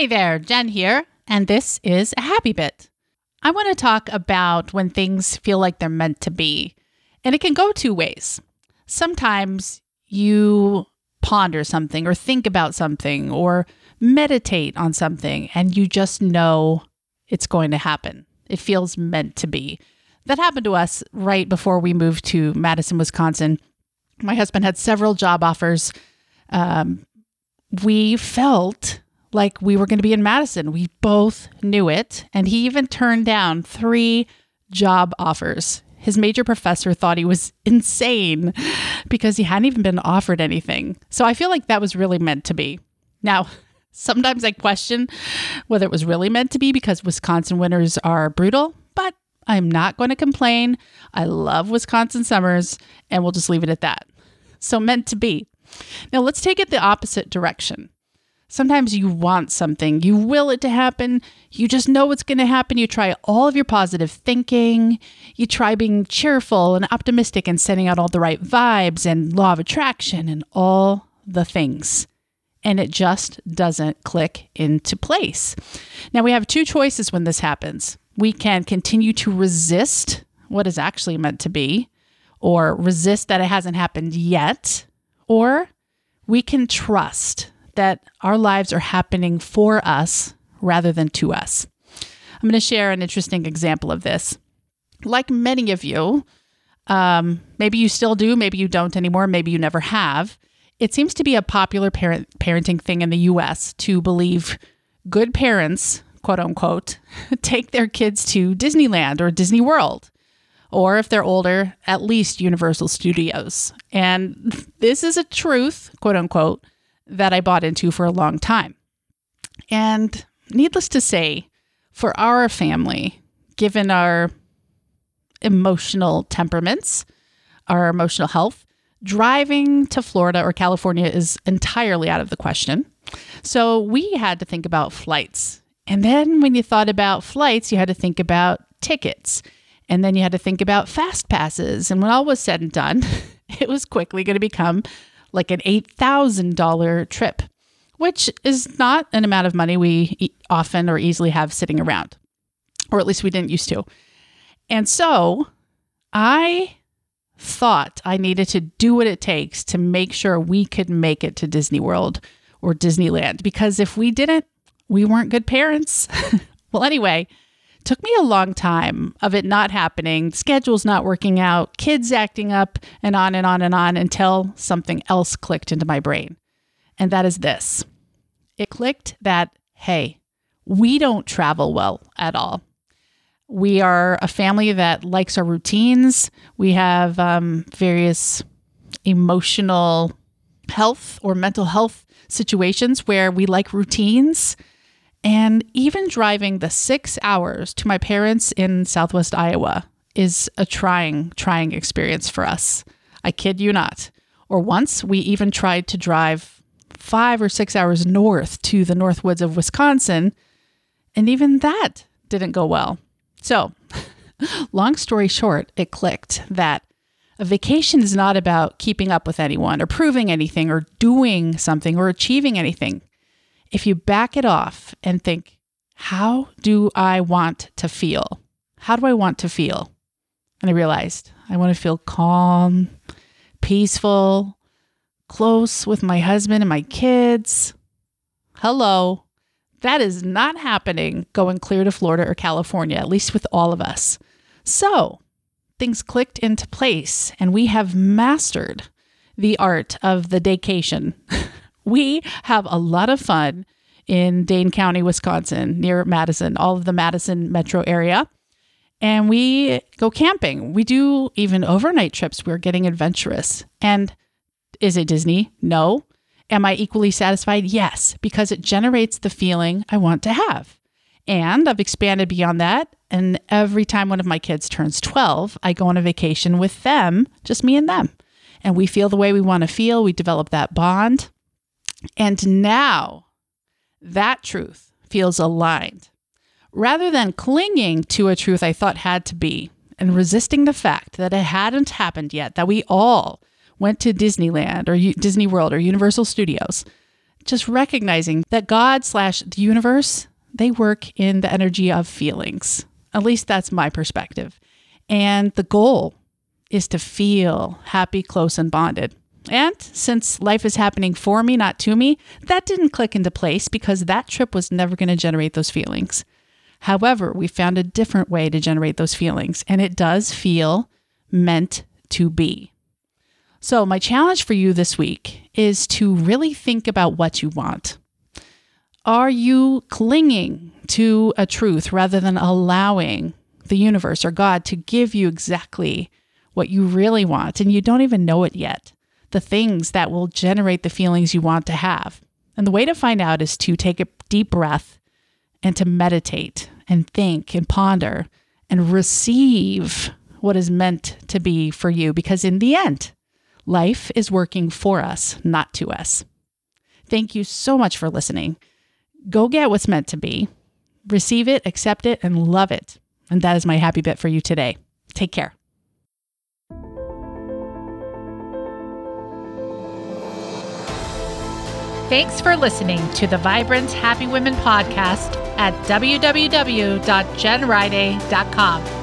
Hey there, Jen here, and this is a happy bit. I want to talk about when things feel like they're meant to be, and it can go two ways. Sometimes you ponder something, or think about something, or meditate on something, and you just know it's going to happen. It feels meant to be. That happened to us right before we moved to Madison, Wisconsin. My husband had several job offers. Um, we felt like we were going to be in Madison. We both knew it. And he even turned down three job offers. His major professor thought he was insane because he hadn't even been offered anything. So I feel like that was really meant to be. Now, sometimes I question whether it was really meant to be because Wisconsin winters are brutal, but I'm not going to complain. I love Wisconsin summers, and we'll just leave it at that. So, meant to be. Now, let's take it the opposite direction. Sometimes you want something, you will it to happen, you just know it's going to happen. You try all of your positive thinking, you try being cheerful and optimistic and sending out all the right vibes and law of attraction and all the things. And it just doesn't click into place. Now, we have two choices when this happens. We can continue to resist what is actually meant to be, or resist that it hasn't happened yet, or we can trust that our lives are happening for us rather than to us. I'm going to share an interesting example of this. Like many of you, um, maybe you still do, maybe you don't anymore, maybe you never have. It seems to be a popular parent, parenting thing in the US to believe good parents, quote unquote, take their kids to Disneyland or Disney World, or if they're older, at least Universal Studios. And this is a truth, quote unquote, that I bought into for a long time. And needless to say, for our family, given our emotional temperaments, our emotional health, driving to Florida or California is entirely out of the question. So we had to think about flights. And then when you thought about flights, you had to think about tickets. And then you had to think about fast passes. And when all was said and done, it was quickly going to become like an $8,000 trip, which is not an amount of money we often or easily have sitting around, or at least we didn't used to. And so I thought I needed to do what it takes to make sure we could make it to Disney World or Disneyland because if we didn't, we weren't good parents. well, anyway, took me a long time of it not happening, schedules not working out, kids acting up, and on and on and on until something else clicked into my brain. And that is this it clicked that, hey, we don't travel well at all. We are a family that likes our routines. We have um, various emotional health or mental health situations where we like routines. And even driving the six hours to my parents in Southwest Iowa is a trying, trying experience for us. I kid you not. Or once we even tried to drive five or six hours north to the North Woods of Wisconsin, and even that didn't go well. So, long story short, it clicked that a vacation is not about keeping up with anyone or proving anything or doing something or achieving anything if you back it off and think, how do I want to feel? How do I want to feel? And I realized I want to feel calm, peaceful, close with my husband and my kids. Hello. That is not happening going clear to Florida or California, at least with all of us. So things clicked into place, and we have mastered the art of the daycation. we have a lot of fun in Dane County, Wisconsin, near Madison, all of the Madison metro area. And we go camping. We do even overnight trips. We're getting adventurous. And is it Disney? No. Am I equally satisfied? Yes, because it generates the feeling I want to have. And I've expanded beyond that. And every time one of my kids turns 12, I go on a vacation with them, just me and them. And we feel the way we want to feel. We develop that bond. And now that truth feels aligned. Rather than clinging to a truth I thought had to be and resisting the fact that it hadn't happened yet, that we all went to Disneyland or U- Disney World or Universal Studios, just recognizing that God slash the universe, they work in the energy of feelings. At least that's my perspective. And the goal is to feel happy, close, and bonded. And since life is happening for me, not to me, that didn't click into place because that trip was never going to generate those feelings. However, we found a different way to generate those feelings, and it does feel meant to be. So, my challenge for you this week is to really think about what you want. Are you clinging to a truth rather than allowing the universe or God to give you exactly what you really want and you don't even know it yet? The things that will generate the feelings you want to have. And the way to find out is to take a deep breath and to meditate and think and ponder and receive what is meant to be for you because in the end, Life is working for us, not to us. Thank you so much for listening. Go get what's meant to be, receive it, accept it, and love it. And that is my happy bit for you today. Take care. Thanks for listening to the Vibrant Happy Women podcast at www.jenriday.com.